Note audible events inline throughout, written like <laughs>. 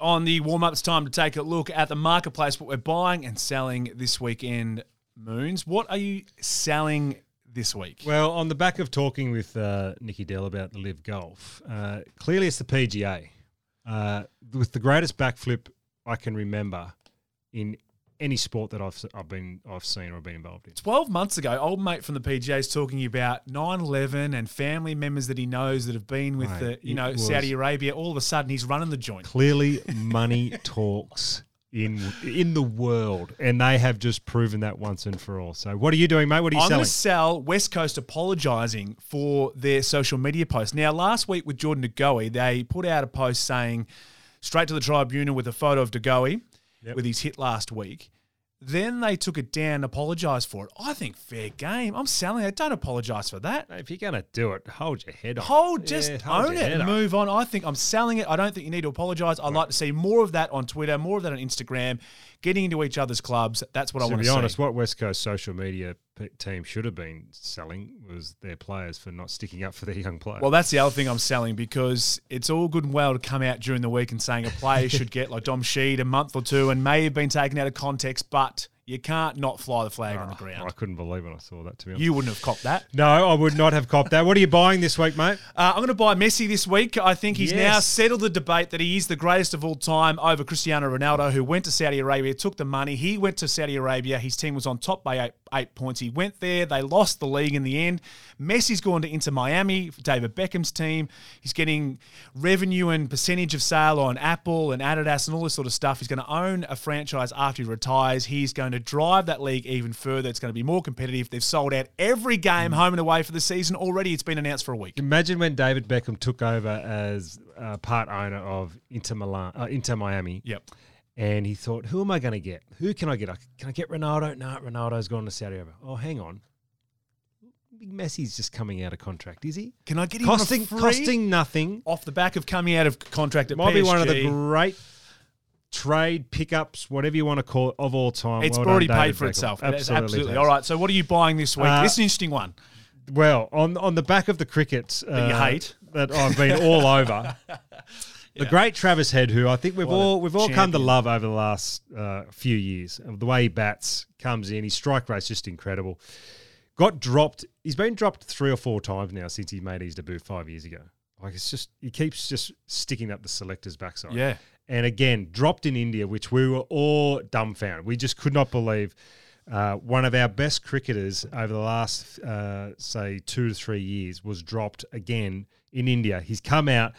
On the warm up, it's time to take a look at the marketplace, what we're buying and selling this weekend. Moons, what are you selling this week? Well, on the back of talking with uh, Nikki Dell about the Live Golf, uh, clearly it's the PGA uh, with the greatest backflip I can remember in any sport that I've I've been I've seen or been involved in. 12 months ago, old mate from the PGA is talking about 9/11 and family members that he knows that have been with Mate, the, you know, Saudi Arabia. All of a sudden he's running the joint. Clearly, money <laughs> talks in in the world, and they have just proven that once and for all. So, what are you doing, mate? What are you I'm going to sell West Coast apologising for their social media post. Now, last week with Jordan De Goey, they put out a post saying straight to the tribunal with a photo of De Goey Yep. with his hit last week. Then they took it down apologised for it. I think fair game. I'm selling it. Don't apologise for that. If you're going to do it, hold your head on. Hold, just Yeah, hold own it and up. move on. I think I'm selling it. I don't think you need to apologise. I'd like to see more of that on Twitter, more of that on Instagram, getting into each other's clubs. That's what I want to want be honest, see. what West Coast social media team should have been selling was their players for not sticking up for their young players. Well, that's the other thing I'm selling because it's all good and well to come out during the week and saying a player <laughs> should get like Dom Sheed a month or two and may have been taken out of context, but you can't not fly the flag on the ground. I couldn't believe when I saw that. To be honest, You wouldn't have copped that. no, I would not have copped that. What are you buying this week, mate? Uh, I'm going to buy Messi this week. I think he's now settled the debate that he is the greatest of all time over Cristiano Ronaldo, who went to Saudi Arabia, took the money. He went to Saudi Arabia. His team was on top by eight, eight points. He went there. They lost the league in the end. Messi's gone to Inter Miami, David Beckham's team. He's getting revenue and percentage of sale on Apple and Adidas and all this sort of stuff. He's going to own a franchise after he retires. He's going to drive that league even further. It's going to be more competitive. They've sold out every game home and away for the season already. It's been announced for a week. Imagine when David Beckham took over as uh, part owner of Inter Milan, uh, Inter Miami. Yep. And he thought, who am I going to get? Who can I get? Can I get Ronaldo? No, Ronaldo's gone to Saudi Arabia. Oh, hang on. Big Messi's just coming out of contract, is he? Can I get him Costing free? costing nothing. off the back of coming out of contract at Might be one of the great trade pickups, whatever you want to call it, of all time. It's Well done, already David paid for itself. Absolutely. Absolutely. it All right. So what are you buying this week? Uh, this is an interesting one. Well, on on the back of the crickets uh, That you hate. that I've been all over. <laughs> The great Travis Head, who I think we've What all we've all come to love over the last uh, few years. The way he bats, comes in, his strike rate's just incredible. Got dropped. He's been dropped three or four times now since he made his debut five years ago. Like it's just he keeps just sticking up the selector's backside. Yeah. And again, dropped in India, which we were all dumbfounded. We just could not believe uh, one of our best cricketers over the last, uh, say, two to three years was dropped again in India. He's come out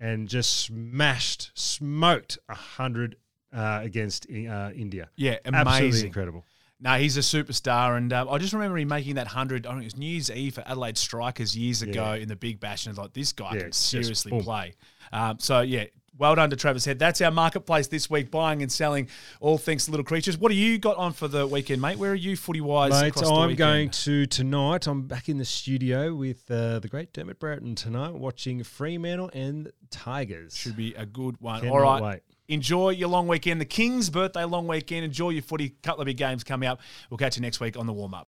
and just smashed, smoked a hundred uh, against uh, India. Yeah, Absolutely amazing. incredible. No, he's a superstar, and um, I just remember him making that hundred. I think it was New Year's Eve for Adelaide Strikers years ago in the Big Bash, and like this guy Yeah, can seriously play. Um, so yeah, well done to Travis Head. That's our marketplace this week, buying and selling all things little creatures. What do you got on for the weekend, mate? Where are you footy wise? Mate, across the I'm going to tonight. I'm back in the studio with uh, the great Dermott Brereton tonight, watching Fremantle and Tigers. Should be a good one. Cannot All right. wait. Enjoy your long weekend. The Kings' birthday long weekend. Enjoy your footy. Couple of big games coming up. We'll catch you next week on the warm up.